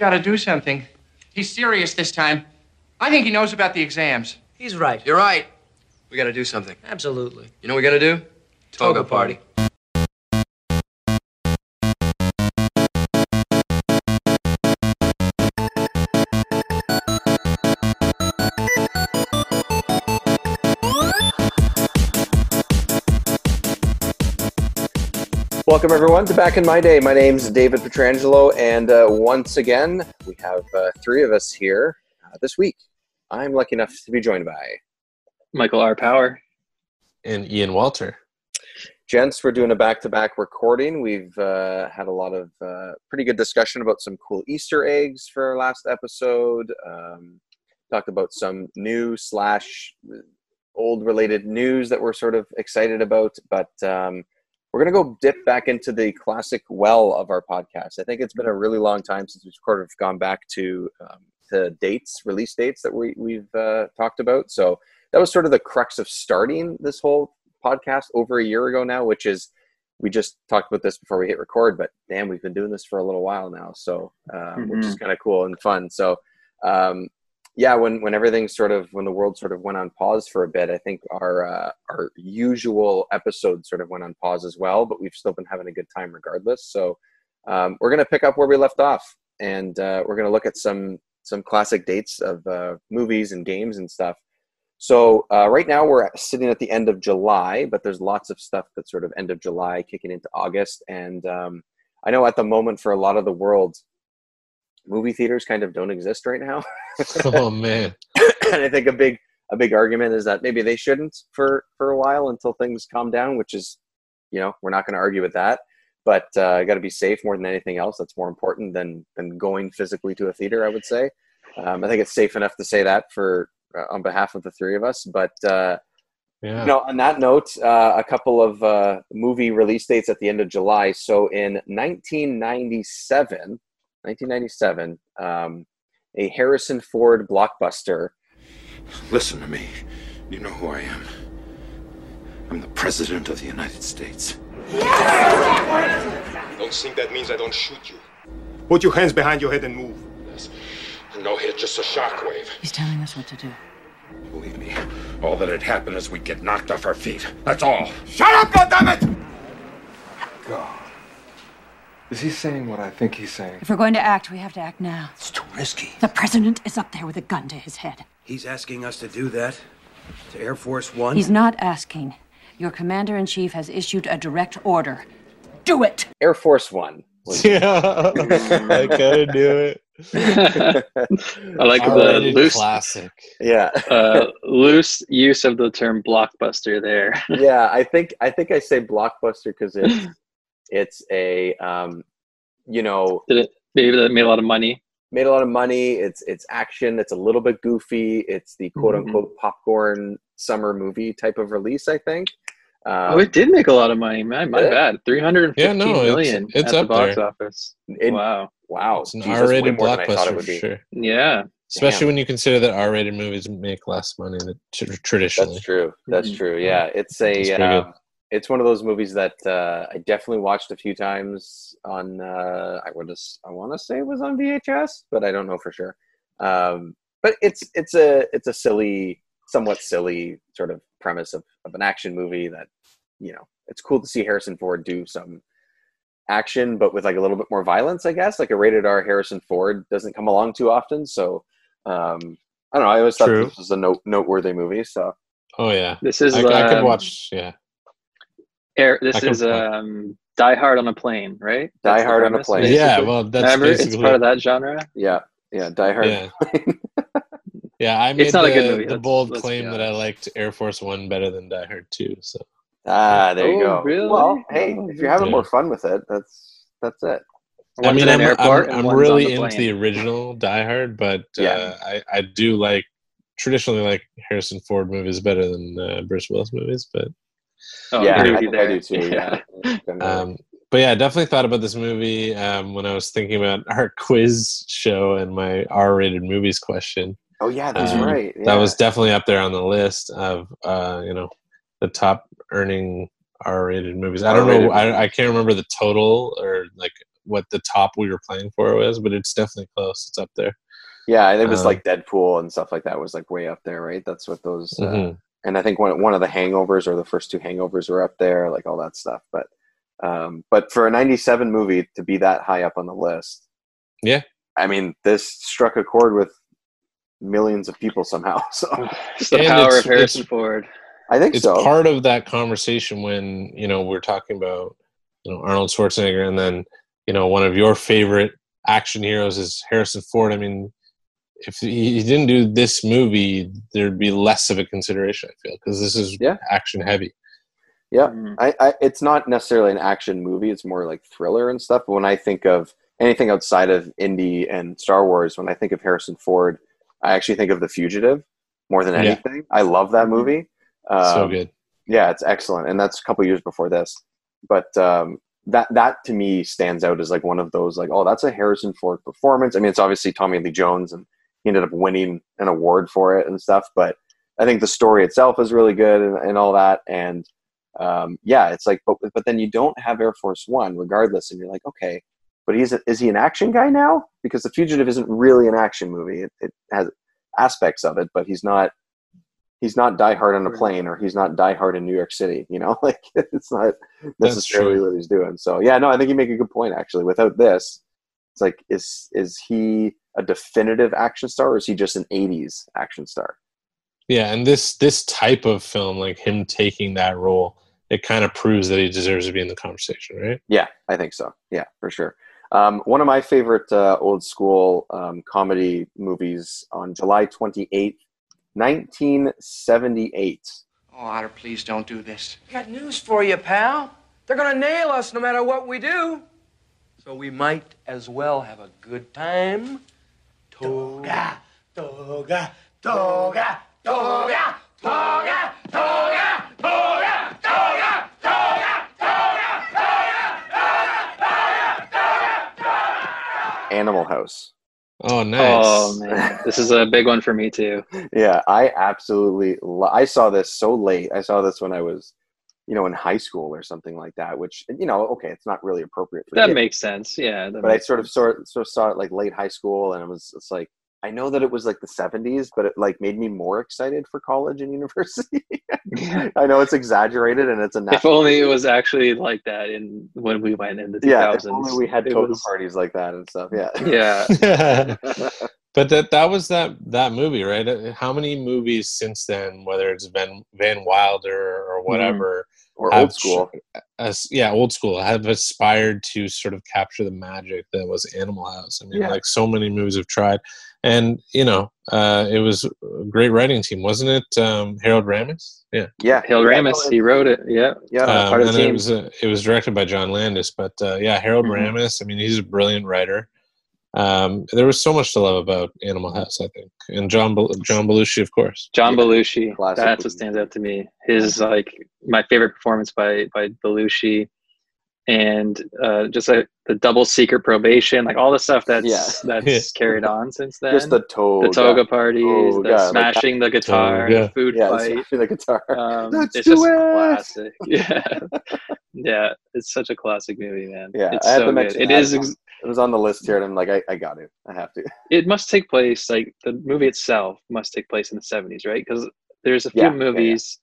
got to do something. He's serious this time. I think he knows about the exams. He's right. You're right. We gotta do something. Absolutely. You know what we gotta do? Toga party. Welcome everyone to Back in My Day. My name's David Petrangelo, and uh, once again we have uh, three of us here uh, this week. I'm lucky enough to be joined by Michael R. Power. and Ian Walter. gents. We're doing a back-to-back recording. We've uh, had a lot of uh, pretty good discussion about some cool Easter eggs for our last episode. Um, talked about some new slash old related news that we're sort of excited about, but. Um, we're going to go dip back into the classic well of our podcast. I think it's been a really long time since we've sort of gone back to um, the dates, release dates that we, we've uh, talked about. So that was sort of the crux of starting this whole podcast over a year ago now, which is we just talked about this before we hit record, but damn, we've been doing this for a little while now. So, um, which is kind of cool and fun. So, um, yeah, when when everything sort of when the world sort of went on pause for a bit, I think our uh, our usual episodes sort of went on pause as well. But we've still been having a good time regardless. So um, we're gonna pick up where we left off, and uh, we're gonna look at some some classic dates of uh, movies and games and stuff. So uh, right now we're sitting at the end of July, but there's lots of stuff that's sort of end of July kicking into August, and um, I know at the moment for a lot of the world, movie theaters kind of don't exist right now. oh man, and I think a big a big argument is that maybe they shouldn't for for a while until things calm down, which is, you know, we're not going to argue with that. But uh, got to be safe more than anything else. That's more important than than going physically to a theater. I would say. Um, I think it's safe enough to say that for uh, on behalf of the three of us. But uh, yeah. you know, on that note, uh, a couple of uh, movie release dates at the end of July. So in 1997, 1997, um, a Harrison Ford blockbuster. Listen to me. You know who I am. I'm the President of the United States. Don't think that means I don't shoot you. Put your hands behind your head and move. No hit, just a shockwave. He's telling us what to do. Believe me, all that had happened is we'd get knocked off our feet. That's all. Shut up, goddammit! God. Is he saying what I think he's saying? If we're going to act, we have to act now. It's too risky. The president is up there with a gun to his head. He's asking us to do that to Air Force One. He's not asking. Your commander in chief has issued a direct order. Do it! Air Force One. was- Yeah, I gotta do it. I like the loose, classic. yeah, uh, loose use of the term blockbuster there. yeah. I think I think I say blockbuster because it's it's a um, you know Did it? Maybe that made a lot of money. made a lot of money. It's it's action. It's a little bit goofy. It's the quote Mm-hmm. unquote popcorn summer movie type of release. I think. Um, oh, it did make a lot of money, man. My did it? bad. Three hundred and Yeah, no, million it's- it's at up the box there. office. it- wow. Wow, It's an geez, that's R-rated more than I thought it blockbuster for sure. Yeah. Especially Damn. when you consider that R-rated movies make less money than tr- traditionally. That's true. That's Mhm. true. Yeah, it's a It's pretty um, it's one of those movies that uh, I definitely watched a few times on. Uh, I would just I want to say it was on VHS, but I don't know for sure. Um, but it's it's a it's a silly, somewhat silly sort of premise of, of an action movie that you know it's cool to see Harrison Ford do some action, but with like a little bit more violence, I guess. Like a rated R Harrison Ford doesn't come along too often, so um, I don't know. I always thought True. this was a note, noteworthy movie. So Oh yeah, This is I, I could um, watch. Yeah, Air, this can is um, Die Hard on a plane, right? Die That's the Hard on a Plane. basically? yeah. Well, that's Remember, basically it's part of that genre. yeah, yeah, Die Hard. Yeah. Yeah, I made It's not the, a good movie, the let's- bold let's claim that I honest. liked Air Force One better than Die Hard Two. So Ah, there you Oh, go. really? Well, hey, Oh, if you're having yeah. more fun with it, that's that's it. I mean, I'm, airport I'm, I'm really the into the original Die Hard, but Yeah. uh, I I do like traditionally like Harrison Ford movies better than uh, Bruce Willis movies, but Oh, yeah, agree I with you think I do too. Yeah. Definitely. um, but yeah, I definitely thought about this movie um, when I was thinking about our quiz show and my R-rated movies question. oh yeah, that's um, right. That was definitely up there on the list of uh, you know the top earning R-rated movies. I don't know. R-rated I, I can't remember the total or like what the top we were playing for was, but it's definitely close. It's up there. Yeah, it was Um, like Deadpool and stuff like that was like way up there, right? That's what those. Uh, Mhm. And I think one one of the Hangovers or the first two Hangovers were up there, like all that stuff. But um, but for a '97 movie to be that high up on the list, Yeah. I mean, this struck a chord with millions of people somehow. So It's the And power it's- of Harrison Ford. I think it's so. part of that conversation when you know we're talking about you know Arnold Schwarzenegger, and then you know one of your favorite action heroes is Harrison Ford. I mean, if he he didn't do this movie, there'd be less of a consideration. I feel because this is Yeah. action heavy. Yeah, Mhm. I, I it's not necessarily an action movie. It's more like thriller and stuff. But when I think of anything outside of Indy and Star Wars, when I think of Harrison Ford, I actually think of The Fugitive more than Yeah. anything. I love that movie. Um, so good. Yeah, it's excellent, and that's a couple years before this. But um, that that to me stands out as like one of those like, oh, that's a Harrison Ford performance. I mean, it's obviously Tommy Lee Jones, and he ended up winning an award for it and stuff. But I think the story itself is really good and, and all that. And um, yeah, it's like, but but then you don't have Air Force One, regardless, and you're like, okay, but he's a, is he an action guy now? Because The Fugitive isn't really an action movie. It, it has aspects of it, but he's not he's not Die Hard on a plane or he's not Die Hard in New York City. You know, like it's not necessarily what he's doing. So yeah, no, I think you make a good point. Actually, without this, it's like is is he a definitive action star or is he just an '80s action star? Yeah, and this this type of film, like him taking that role, it kind of proves that he deserves to be in the conversation, right? Yeah, I think so. Yeah, for sure. Um, one of my favorite uh, old school um, comedy movies on July 28th, 1978. Oh, Otter, please don't do this. Got news for you, pal. They're gonna nail us no matter what we do. So we might as well have a good time. Toga, toga, toga, toga, toga, toga, toga, toga, toga, Animal House. Oh, nice. Oh man, this is a big one for me too. Yeah, I absolutely. Lo- I saw this so late. I saw this when I was, you know, in high school or something like that. Which you know, okay, it's not really appropriate for That kids, makes sense. Yeah, but I sort of sort sort of saw it like late high school, and it was it's like I know that it was like the '70s, but it like made me more excited for college and university. I know it's exaggerated and it's a If only it was actually like that in when we went in the 2000s. yeah, if only we had It toga was- parties like that and stuff. Yeah, Yeah, but that that was that that movie, right? Uh, How many movies since then, whether it's Van Van Wilder or whatever, or have old school. sh- as- yeah, old school, have aspired to sort of capture the magic that was Animal House. I mean, Yeah. like so many movies have tried, and you know, uh, it was a great writing team, wasn't it? Um, Harold Ramis, yeah. Yeah, Harold Ramis, he wrote it. Yeah, yeah, Um, part of and the it team. was uh, it was directed by John Landis, but uh, yeah, Harold Mhm. Ramis. I mean, he's a brilliant writer. Um, there was so much to love about Animal House, I think, and John Bel- John Belushi, of course. John Yeah, Belushi. classic That's what stands out to me. His like my favorite performance by by Belushi, and uh, just like the double secret probation, like all the stuff that's Yeah. that's carried on since then. just the toga. the toga parties, Toga, the like smashing the guitar, Toga. the food Yeah, fight. smashing the guitar. Um, Let's it's do just it! classic. Yeah, yeah, it's such a classic movie, man. Yeah, it's I had so to good. mention It Ex- It was on the list here, and I'm like, I, I got it. I have to. it must take place like the movie itself must take place in the 70s right because there's a few Yeah, yeah, yeah. movies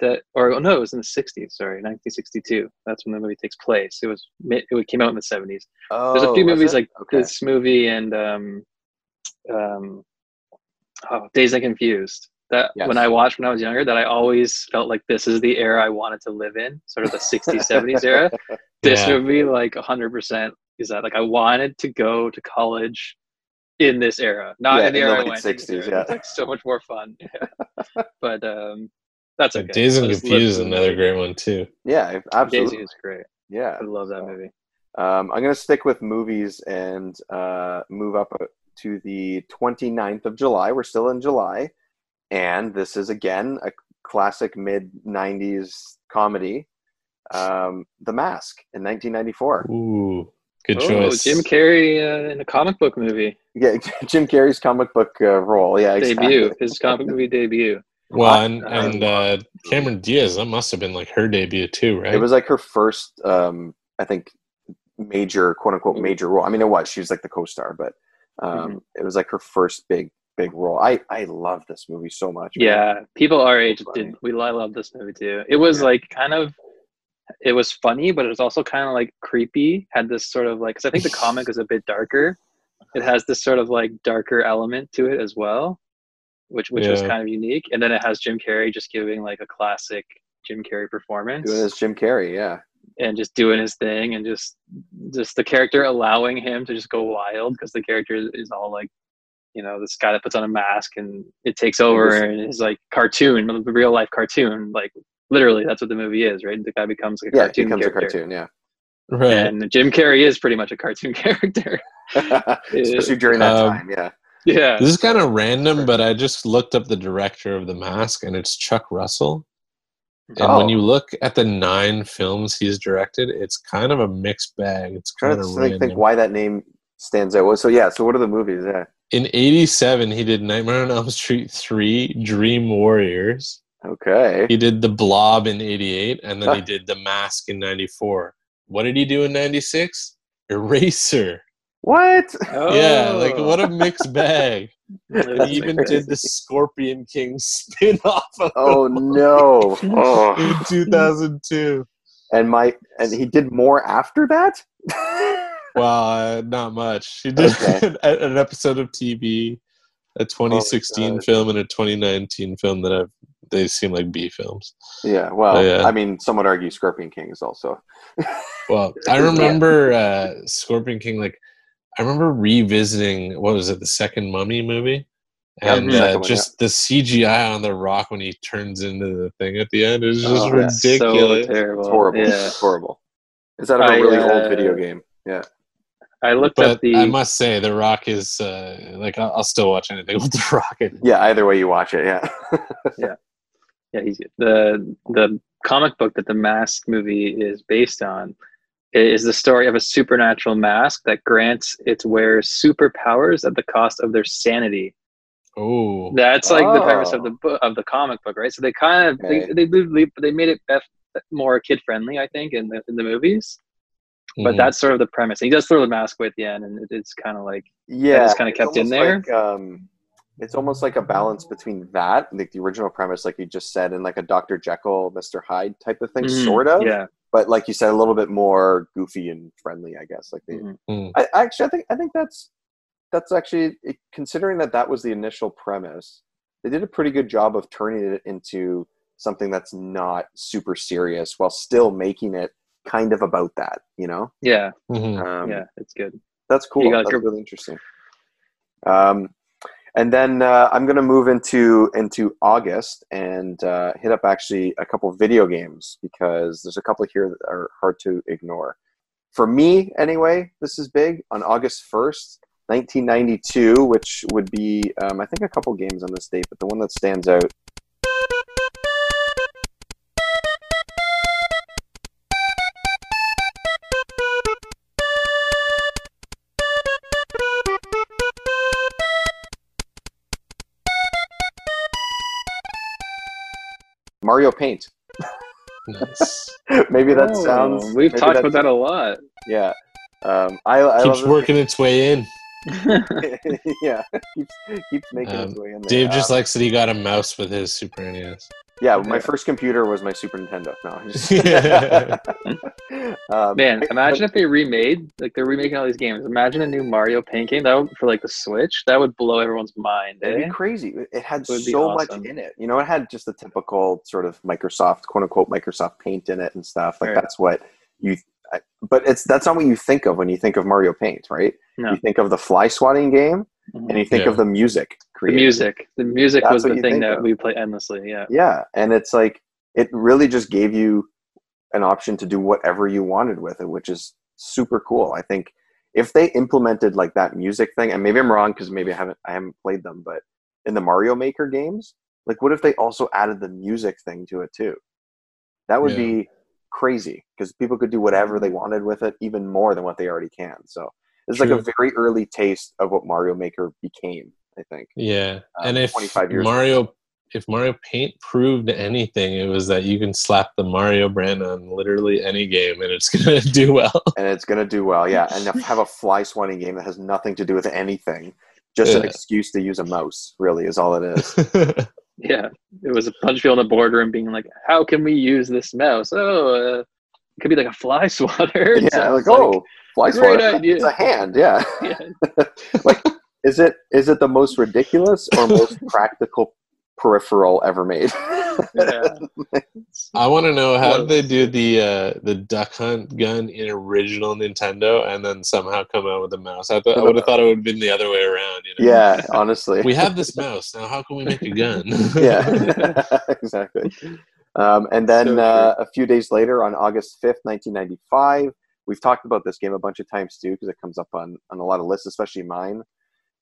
that or oh, no it was in the 60s sorry 1962 that's when the movie takes place it was it came out in the 70s Oh, there's a few movies it? like okay. this movie and um um oh Dazed and Confused that Yes. when i watched when i was younger that i always felt like this is the era i wanted to live in sort of the 60s 70s era this Yeah. movie like 100% is that like i wanted to go to college in this era not Yeah, in the in the era I late went, in this 60s, era. yeah. it's like so much more fun yeah. but um that's okay Dazed and I Confused is another great one too. Yeah, Daisy absolutely. is great Yeah. i love that movie Um, I'm going to stick with movies and uh, move up uh, to the 29th of July. We're still in July. And this is, again, a classic mid 90s comedy um, The Mask in 1994. Ooh, good oh, choice. jim carrey uh, in a comic book movie Yeah, Jim Carrey's comic book uh, role. Yeah, exactly. debut his comic movie debut well, and Uh, and uh, Cameron Diaz, that must have been like her debut too, right? It was like her first, um, I think, major quote unquote major role. I mean, it was she was like the co-star, but um, Mm-hmm. it was like her first big big role. I I love this movie so much. man. Yeah, people our age Funny. did. We I love this movie too. It was Yeah. like kind of, it was funny, but it was also kind of like creepy. Had this sort of like, because I think the comic is a bit darker. It has this sort of like darker element to it as well, which which was kind of unique. And then it has Jim Carrey just giving like a classic Jim Carrey performance doing this Jim Carrey. Yeah, and just doing his thing and just just the character allowing him to just go wild because the character is, is all like you know this guy that puts on a mask and it takes over was- and is like cartoon the real life cartoon like literally that's what the movie is right the guy becomes like a yeah, it cartoon becomes a cartoon. Yeah, Right. and jim carrey is pretty much a cartoon character especially during that Um, time. Yeah, yeah This is kind of random, but I just looked up the director of The Mask, and it's Chuck Russell. And Oh. when you look at the nine films he's directed, it's kind of a mixed bag. It's kind of random. think why that name stands out. Well, So yeah, so what are the movies? Yeah, In '87, he did Nightmare on Elm Street three, Dream Warriors. okay. He did The Blob in '88, and then he did The Mask in '94. What did he do in '96? Eraser. What? Yeah, like Oh. what a mixed bag. And That's he even crazy. did the Scorpion King spin-off of Oh no! Oh, in 2002. and my and he did more after that. Well, uh, not much. He did Okay. an, an episode of TV, a 2016 God. film, and a 2019 film that I've. They seem like B films. yeah, well, Oh, yeah. I mean, some would argue Scorpion King is also. Well, I remember uh, Scorpion King. Like, I remember revisiting what was it, the second Mummy movie, and the second uh, just the CGI on the rock when he turns into the thing at the end is just Oh, yeah. so ridiculous. terrible It's horrible. yeah It's horrible. Is that of a I, really uh, old video game? Yeah. i looked but up the I must say, The Rock is uh, like I'll, I'll still watch anything with The Rock. In it. Yeah. Either way you watch it, yeah. yeah he's the the comic book that the mask movie is based on is the story of a supernatural mask that grants its wearers superpowers at the cost of their sanity Oh, that's like the premise of Oh. the book of the comic book right so they kind of Okay. they, they they they made it bef- more kid friendly i think in the in the movies but Mhm. that's sort of the premise he does throw the mask away at the end and it, it's kind of like yeah. it's kinda kept in there. Like, um, it's almost like a balance between that, like the original premise, like you just said, and like a Dr. Jekyll, Mr. Hyde type of thing, Mhm, sort of. yeah But like you said, a little bit more goofy and friendly, I guess. Like they, Mhm. Mm. I I actually, I think, I think that's that's actually considering that that was the initial premise. They did a pretty good job of turning it into something that's not super serious while still making it kind of about that. You know, yeah Mhm. um, yeah it's good that's cool. That's your- really interesting. Um, and then uh, I'm going to move into into August and uh, hit up actually a couple video games because there's a couple here that are hard to ignore. For me, anyway, this is big. On August 1st, 1992, which would be um, I think a couple games on this date, but the one that stands out. Mario Paint. Nice. maybe that Oh, sounds. we've talked about that a lot Yeah. Um, I, I Keeps this working its way in. yeah, keeps keeps making its Um, way in there. Dave just Um, likes that he got a mouse with his Super NES. Yeah. My first computer was my Super Nintendo. No, I'm um, Man, I- imagine if they remade like they're remaking all these games. Imagine a new Mario Paint game that would, for like the Switch. That would blow everyone's mind. It'd Eh? be crazy. It had It so awesome. much in it. You know, it had just the typical sort of Microsoft, quote unquote, Microsoft Paint in it and stuff. Like Right. that's what you. I, but it's that's not what you think of when you think of Mario Paint, right? No. You think of the fly swatting game, and you think Yeah. of the music. The music, the music That's was the thing that of. we play endlessly. Yeah, Yeah, and it's like it really just gave you an option to do whatever you wanted with it, which is super cool. I think if they implemented like that music thing, and maybe I'm wrong because maybe I haven't I haven't played them, but in the Mario Maker games, like what if they also added the music thing to it too? That would Yeah. be crazy because people could do whatever they wanted with it, even more than what they already can. So it's like a very early taste of what Mario Maker became. I think. Yeah, Um, and if 25 years Mario if Mario Paint proved anything, it was that you can slap the Mario brand on literally any game and it's gonna do well. and it's gonna do well. Yeah, and have a fly swatting game that has nothing to do with anything. Just an excuse to use a mouse. Really, is all it is. Yeah, it was a bunch of people in the boardroom being like, "How can we use this mouse? Oh, uh, it could be like a fly swatter." yeah, Sounds like oh, fly great swatter. idea. It's a hand. Yeah. yeah. like, is it is it the most ridiculous or most practical peripheral ever made? yeah. I want to know how Well- did they do the uh, the duck hunt gun in original Nintendo and then somehow come out with a mouse. I, thought I would have thought it would have been the other way around. You know? yeah, honestly. we have this mouse now. How can we make a gun? yeah, exactly. Um, and then So uh, a few days later, on August 5th, 1995, we've talked about this game a bunch of times too because it comes up on, on a lot of lists, especially mine,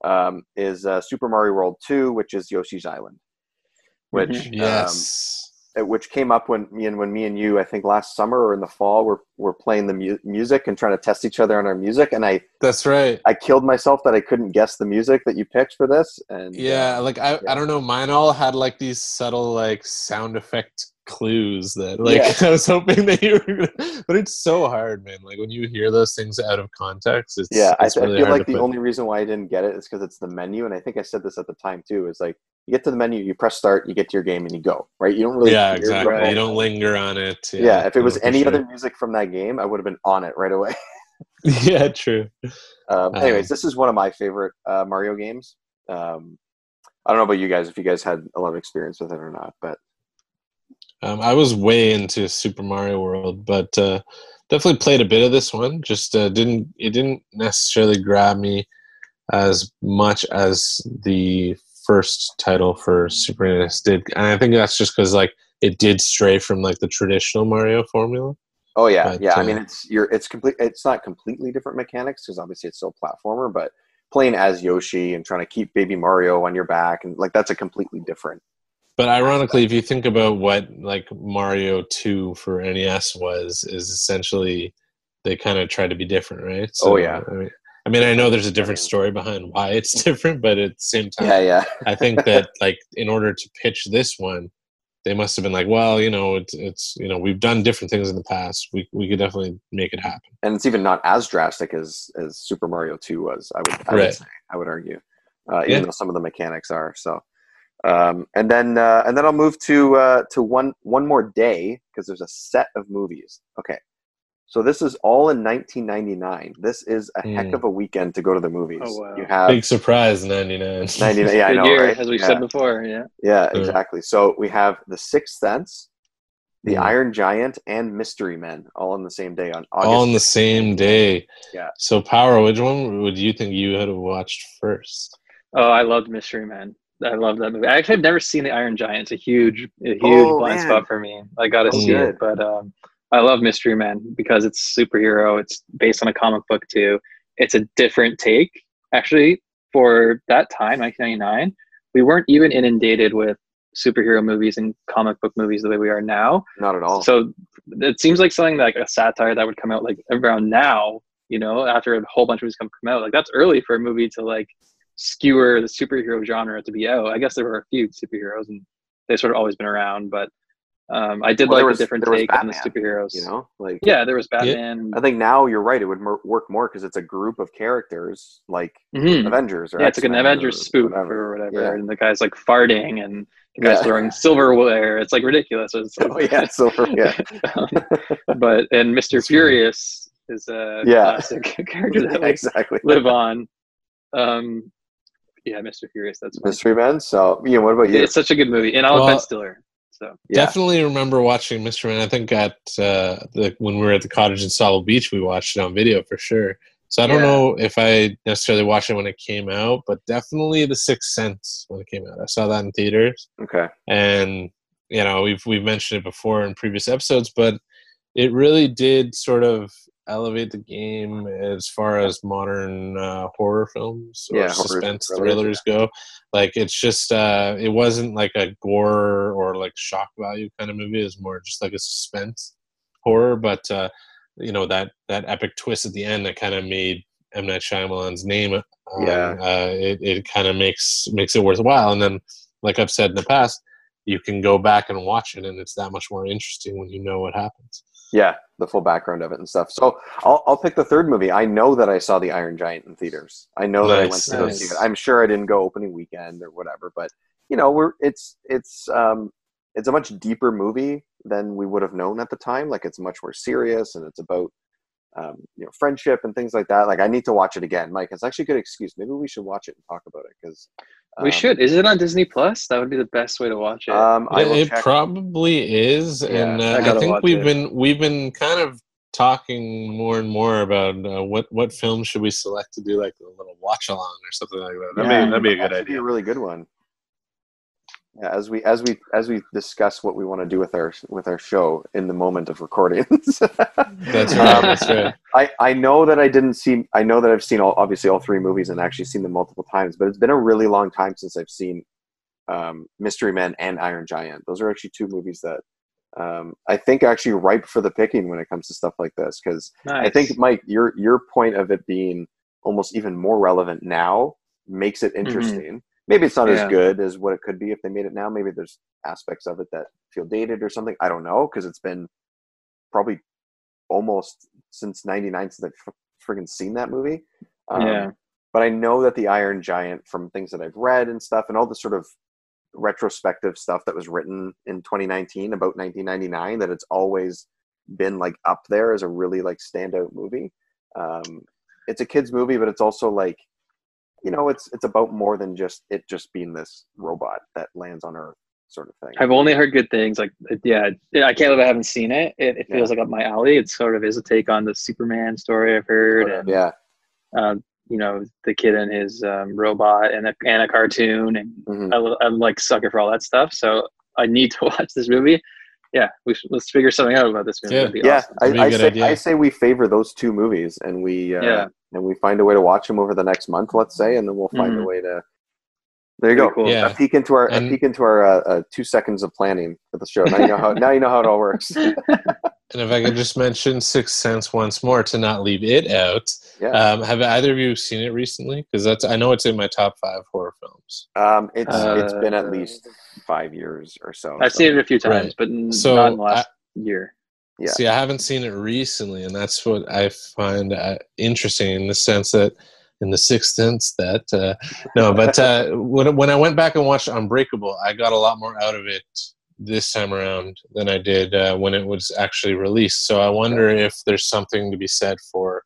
um, is uh, Super Mario World 2, which is Yoshi's Island. Which, Mhm. um, yes. uh, which came up when me and when me and you, I think last summer or in the fall, were were playing the mu- music and trying to test each other on our music, and I That's right. I killed myself that I couldn't guess the music that you picked for this, and Yeah, uh, like I, yeah. I don't know. Mine all had like these subtle like sound effect clues that like Yeah. I was hoping that you were, gonna, but it's so hard, man. Like when you hear those things out of context, it's Yeah, I, it's I really feel like the put- only reason why I didn't get it is because it's the menu, and I think I said this at the time too. Is like you get to the menu, you press start, you get to your game, and you go. Right? You don't really. yeah, exactly. whole- You don't linger on it. Yeah, if it was any sure. other music from that game, I would have been on it right away. yeah, true. Um, anyways, Um, this is one of my favorite uh, Mario games. Um, I don't know about you guys if you guys had a lot of experience with it or not, but Um, I was way into Super Mario World, but uh, definitely played a bit of this one. Just uh, didn't it didn't necessarily grab me as much as the first title for Super NES did, and I think that's just because like it did stray from like the traditional Mario formula. oh yeah, But, yeah. I uh, mean, it's you're it's complete. It's not completely different mechanics because obviously it's still a platformer, but playing as Yoshi and trying to keep Baby Mario on your back and like that's a completely different. But ironically, if you think about what like Mario Two for NES was, is essentially they kind of tried to be different, right? Oh, yeah. I mean, I mean, I know there's a different story behind why it's different, but at the same time, Yeah, yeah. I think that like in order to pitch this one, they must have been like, well, you know, it's it's you know we've done different things in the past. We we could definitely make it happen. and it's even not as drastic as as Super Mario Two was. I would, I would say, I would argue, uh, even Yeah. though some of the mechanics are so. Um, and then uh, and then I'll move to uh, to one one more day because there's a set of movies. Okay, so this is all in 1999. This is a heck Mm. of a weekend to go to the movies. Oh, wow. You have Big surprise, ninety nine. 99. Yeah, I know, year, right? as we yeah. said before. Yeah. Yeah, Yeah. exactly. So we have The Sixth Sense, The Mm. Iron Giant, and Mystery Men all on the same day on August. All on the same day. Yeah. So, Power, which one would you think you had watched first? Oh, I loved Mystery Men. I love that movie. I actually have never seen The Iron Giant. It's a huge, a huge Oh, blind man. spot for me. I got to Oh, see good. it, but um, I love Mystery Men because it's superhero. It's based on a comic book too. It's a different take. Actually, for that time, 1999, we weren't even inundated with superhero movies and comic book movies the way we are now. Not at all. So it seems like something like a satire that would come out like around now, you know, after a whole bunch of movies come, come out. Like that's early for a movie to like skewer the superhero genre to be oh, I guess there were a few superheroes and they've sort of always been around, but um, I did Well, like was- a different there was take on the superheroes. you know, like Yeah, there was Batman. I think now you're right. It would mer- work more because it's a group of characters like Mhm. Avengers or Yeah, it's like an Avengers or spoof whatever. or whatever, Yeah. and the guy's like farting and the guy's Yeah. throwing silverware. It's like ridiculous. It's Oh yeah, silver. Yeah, but and Mr. That's funny. Furious is a Yeah. classic character that Yeah, exactly. live on. Um, yeah, Mr. Furious. That's fine. Mystery Men. So, Ian, what about you? It's such a good movie, and I love Well, Ben Stiller. So Yeah. Definitely remember watching Mr. Man. I think at uh, the when we were at the cottage in Sauble Beach, we watched it on video for sure. So I don't Yeah. know if I necessarily watched it when it came out, but definitely The Sixth Sense when it came out. I saw that in theaters, Okay. and you know we've we've mentioned it before in previous episodes, but it really did sort of elevate the game as far as modern uh, horror films or Yeah, suspense thrillers, thrillers go. Like it's just uh, it wasn't like a gore or like shock value kind of movie. It's more just like a suspense horror, but uh, you know that that epic twist at the end that kind of made M Night Shyamalan's name. Um, Yeah. uh, it it kind of makes makes it worthwhile. And then, like I've said in the past, you can go back and watch it, and it's that much more interesting when you know what happens. Yeah, the full background of it and stuff. So I'll I'll pick the third movie. I know that I saw the Iron Giant in theaters. I know that I went to go nice. see it. I'm sure I didn't go opening weekend or whatever, but you know, we're it's it's um it's a much deeper movie than we would have known at the time. Like it's much more serious and it's about um, you know friendship and things like that. Like I need to watch it again, Mike. It's actually a good excuse. Maybe we should watch it and talk about it because we should. Is it on Disney Plus? That would be the best way to watch it. Um, I it it check. probably is, Yeah, and I uh, I, gotta think we've it. been we've been kind of talking more and more about uh, what what film should we select to do like a little watch along or something like that. That'd, Yeah, be, that'd be a that good should Be a really good one. Yeah, as we as we as we discuss what we want to do with our with our show in the moment of recording. That's right. That's right. I, I know that I didn't see I know that I've seen all obviously all three movies and actually seen them multiple times, but it's been a really long time since I've seen um, Mystery Men and Iron Giant. Those are actually two movies that um, I think are actually ripe for the picking when it comes to stuff like this. Because I think Mike, your your point of it being almost even more relevant now makes it interesting. Maybe it's not Yeah. as good as what it could be if they made it now. Maybe there's aspects of it that feel dated or something. I don't know because it's been probably almost since '99 since I've f- friggin' seen that movie. Um, Yeah. But I know that the Iron Giant, from things that I've read and stuff, and all the sort of retrospective stuff that was written in 2019 about 1999, that it's always been like up there as a really like standout movie. Um, it's a kids movie, but it's also like, you know, it's it's about more than just it just being this robot that lands on Earth sort of thing. I've only heard good things. Like, yeah, I can't believe I haven't seen it. It, it feels like up my alley. It sort of is a take on the Superman story I've heard, and yeah, um, you know, the kid and his um, robot and a, and a cartoon, and Mhm. I, i'm like sucker for all that stuff. So I need to watch this movie. Yeah, we should, let's figure something out about this movie. Yeah. Be yeah. awesome. I, That'd be a I good say. I say we favor those two movies, and we uh, Yeah. And we find a way to watch them over the next month, let's say, and then we'll find a Mhm. way to. There you Pretty go. cool. Yeah. A peek into our And- a peek into our uh, uh, two seconds of planning for the show. Now you know how now you know how it all works. And if I could just mention Sixth Sense once more to not leave it out. Yeah. Um, have either of you seen it recently? Because that's I know it's in my top five horror films. Um, it's it's been at Uh, least five years or so. I've so, seen it a few times, Right. but n- So, not in the last year. Yeah. See, I haven't seen it recently, and that's what I find uh, interesting in the sense that, in the sixth sense, that uh, no, but uh, when when I went back and watched Unbreakable, I got a lot more out of it this time around than I did uh, when it was actually released. So I wonder if there's something to be said for.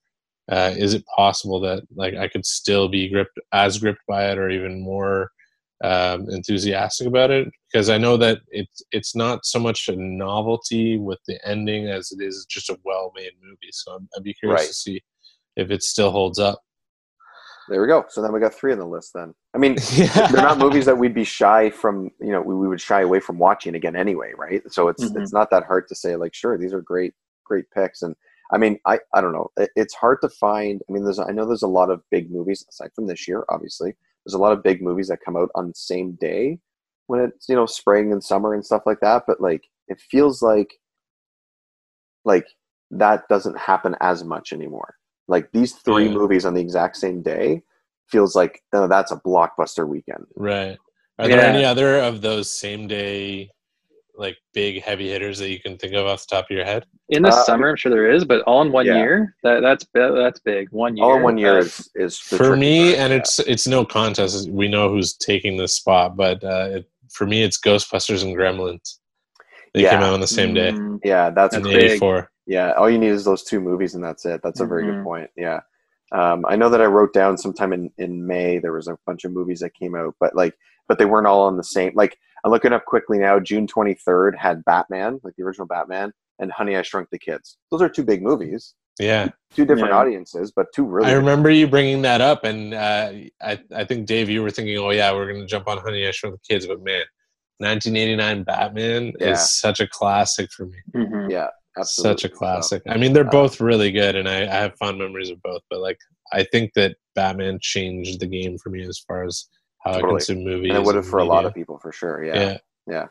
Uh, is it possible that like I could still be gripped as gripped by it, or even more um, enthusiastic about it? Because I know that it's it's not so much a novelty with the ending as it is just a well-made movie. So I'm, I'd be curious Right. to see if it still holds up. There we go. So then we got three on the list. Then I mean, Yeah. they're not movies that we'd be shy from. You know, we, we would shy away from watching again anyway, right? So it's Mhm. it's not that hard to say like, sure, these are great great picks. And I mean, I I don't know. It, it's hard to find. I mean, there's I know there's a lot of big movies aside from this year. Obviously, there's a lot of big movies that come out on the same day when it's you know spring and summer and stuff like that. But like, it feels like like that doesn't happen as much anymore. Like these three Yeah. movies on the exact same day feels like oh, that's a blockbuster weekend. Right. Are there any other of those same day, like big heavy hitters that you can think of off the top of your head? In the Uh, summer, I'm sure there is, but all in one Yeah. year, that that's that's big. One year, All in one year is is the for me, part, and yeah. it's it's no contest. We know who's taking this spot, but uh, it, for me, it's Ghostbusters and Gremlins. They came out on the same day mm, yeah, that's in great. big. Yeah, all you need is those two movies, and that's it. That's a very Mhm. good point. Yeah, um, I know that I wrote down sometime in in May there was a bunch of movies that came out, but like, but they weren't all on the same. Like, I'm looking up quickly now. June 23rd had Batman, like the original Batman, and Honey I Shrunk the Kids. Those are two big movies, Yeah, two different Yeah. audiences, but two really. I remember you bringing that up, and uh, I I think Dave, you were thinking, oh yeah, we're gonna jump on Honey I Shrunk the Kids, but man, 1989 Batman Yeah. is such a classic for me. mhm. Yeah, absolutely. Such a classic. I mean, they're uh, both really good, and I, I have fond memories of both. But like, I think that Batman changed the game for me as far as how I consume movies. and it would have for a lot of people for sure. Yeah. Yeah. yeah.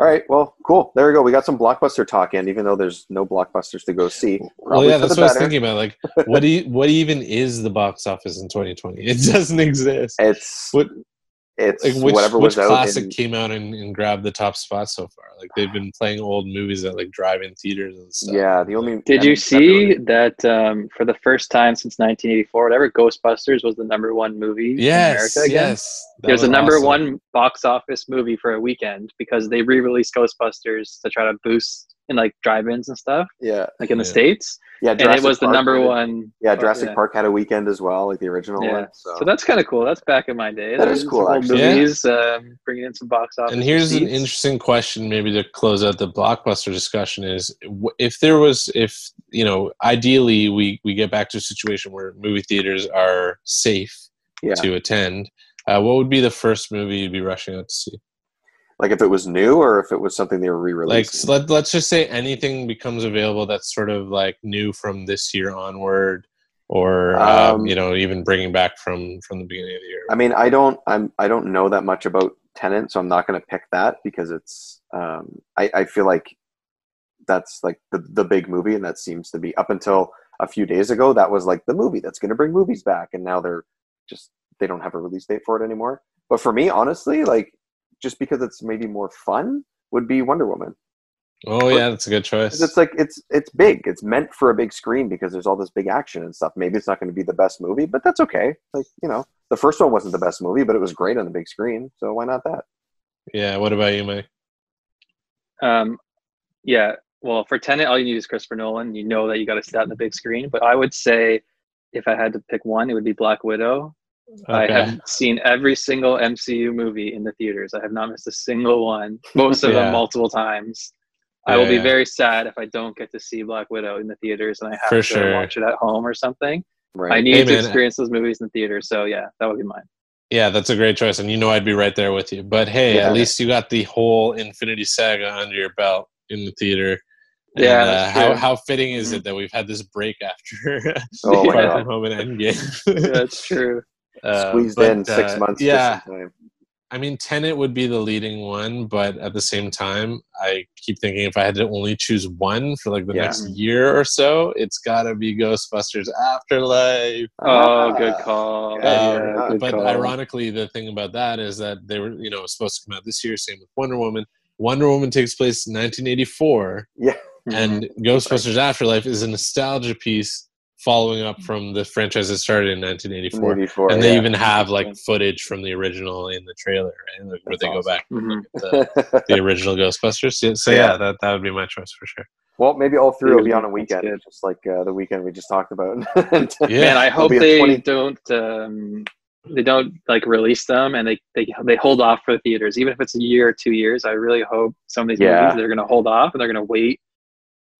All right. Well, cool. There we go. We got some blockbuster talk in, even though there's no blockbusters to go see. Well, yeah, that's what I was thinking about. Like, what do you, what even is the box office in 2020? It doesn't exist. It's What it's like which, whatever which was out. classic in- came out and, and grabbed the top spot so far? Like they've been playing old movies at like drive-in theaters and stuff. yeah, the only. Did you see definitely- that um, for the first time since 1984, whatever, Ghostbusters was the number one movie in America again? yes. It was the number awesome. one box office movie for a weekend because they re-released Ghostbusters to try to boost in like drive-ins and stuff, Yeah, like in the Yeah. states. yeah. and it Jurassic was the number did one. Yeah, Jurassic yeah. Park had a weekend as well, like the original Yeah. one. So, So that's kind of cool. That's back in my day. That There's cool, some old actually. Yeah. Movies um, bringing in some box office. And here's an interesting question, maybe to close out the blockbuster discussion: is if there was, if you know, ideally we we get back to a situation where movie theaters are safe yeah, to attend. Uh, what would be the first movie you'd be rushing out to see? like if it was new or if it was something they were re-releasing. Like let, let's just say anything becomes available that's sort of like new from this year onward, or um, Um, you know, even bringing back from from the beginning of the year. I mean, I don't, I'm, I don't know that much about Tenet, so I'm not going to pick that because it's, um, I, I feel like that's like the the big movie, and that seems to be up until a few days ago. That was like the movie that's going to bring movies back, and now they're just they don't have a release date for it anymore. But for me, honestly, like just because it's maybe more fun would be Wonder Woman. oh yeah, that's a good choice. It's like it's it's big. It's meant for a big screen because there's all this big action and stuff. Maybe it's not going to be the best movie, but that's okay. Like you know, the first one wasn't the best movie, but it was great on the big screen. So why not that? yeah. What about you, Mike? Um, yeah. Well, for Tenet, all you need is Christopher Nolan. You know that you got to sit on the big screen. But I would say, if I had to pick one, it would be Black Widow. I have seen every single MCU movie in the theaters. I have not missed a single one. Most of Yeah. them multiple times. I will be Yeah. very sad if I don't get to see Black Widow in the theaters and I have For to sure. watch it at home or something. Right. I need Hey, to man. experience those movies in the theater. So yeah, that would be mine. Yeah, that's a great choice, and you know I'd be right there with you. But hey, Yeah. at least you got the whole Infinity Saga under your belt in the theater. And, Yeah, uh, how true. how fitting is it that we've had this break after Oh Far God. From Home and Endgame? Yeah, that's true. Uh, Squeezed but, in six uh, months. Yeah, time. I mean, Tenet would be the leading one, but at the same time, I keep thinking if I had to only choose one for like the Yeah. next year or so, it's got to be Ghostbusters Afterlife. Oh, Ah. good call. Yeah, Yeah, Um, good but call. ironically, the thing about that is that they were, you know, supposed to come out this year. Same with Wonder Woman. Wonder Woman takes place in 1984, Yeah. And Ghostbusters Afterlife is a nostalgia piece following up from the franchise that started in 1984. 84, and they yeah. even have like footage from the original in the trailer, right? Like, where That's they go back and Mhm. look at the, the original Ghostbusters. Yeah, So yeah, Yeah. that that would be my choice for sure. well, maybe all three will be on a weekend, just like uh, the weekend we just talked about. Yeah. Man, I hope they 20 don't um, they don't like release them and they, they they hold off for the theaters, even if it's a year or two years. I really hope some of these Yeah. movies they're going to hold off and they're going to wait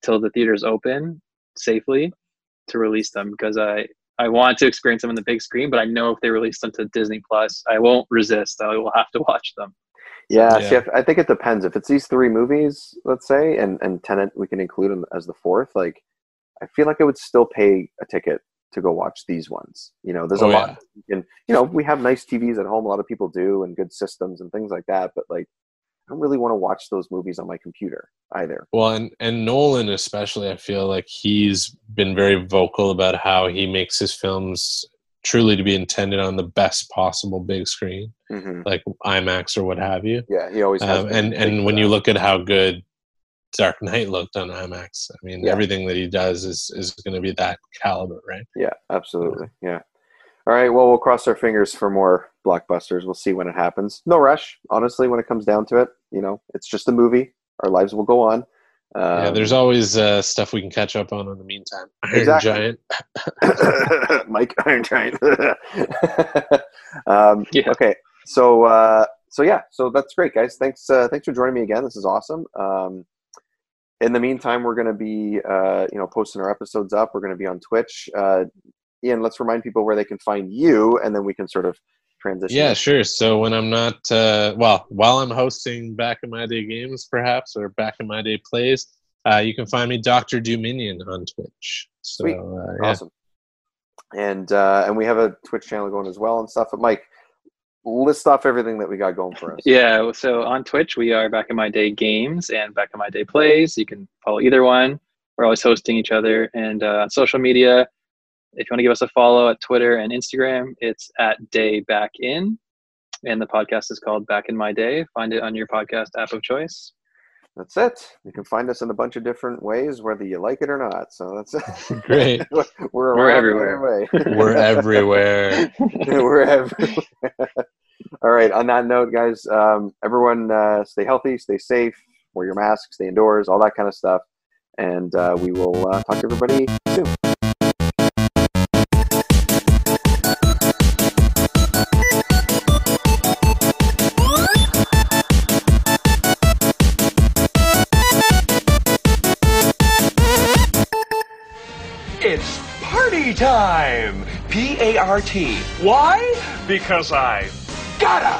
till the theaters open safely to release them because I I want to experience them on the big screen, but I know if they release them to Disney Plus, I won't resist. I will have to watch them. Yeah, Yeah. see, I, I think it depends. If it's these three movies, let's say, and and Tenet, we can include them as the fourth. Like, I feel like I would still pay a ticket to go watch these ones. You know, there's Oh, a lot, yeah. you you know, we have nice TVs at home. A lot of people do, and good systems and things like that. But like, I don't really want to watch those movies on my computer either. Well, and and Nolan especially, I feel like he's been very vocal about how he makes his films truly to be intended on the best possible big screen, hmm like IMAX or what have you. Yeah, he always has. Um, and and when you look at how good Dark Knight looked on IMAX, I mean, Yeah. everything that he does is is going to be that caliber, right? Yeah, absolutely. Yeah. All right. Well, we'll cross our fingers for more blockbusters. We'll see when it happens. No rush, honestly. When it comes down to it, you know, it's just a movie. Our lives will go on. Um, yeah, there's always uh, stuff we can catch up on in the meantime. Iron Exactly. Giant. Mike Iron Giant. um, Yeah. Okay, so uh, so yeah, so that's great, guys. Thanks, uh, thanks for joining me again. This is awesome. Um, in the meantime, we're going to be uh, you know posting our episodes up. We're going to be on Twitch. Uh, Ian, let's remind people where they can find you, and then we can sort of transition. Yeah, sure. So when I'm not, uh, well, while I'm hosting Back in My Day games, perhaps, or Back in My Day plays, uh, you can find me Dr. Dominion on Twitch. So, Sweet. uh, yeah. Awesome. And uh, and we have a Twitch channel going as well and stuff. But Mike, list off everything that we got going for us. Yeah, so on Twitch, we are Back in My Day Games and Back in My Day Plays. You can follow either one. We're always hosting each other. And uh, on social media, if you want to give us a follow at Twitter and Instagram, it's at Day Back In. and the podcast is called Back in My Day. Find it on your podcast app of choice. That's it. You can find us in a bunch of different ways, whether you like it or not. So that's Great. we're, We're everywhere. We're everywhere. we're everywhere. All right. On that note, guys, um, everyone uh, stay healthy, stay safe, wear your mask, stay indoors, all that kind of stuff. And uh, we will uh, talk to everybody soon. time. P A R T. Why? Because I gotta.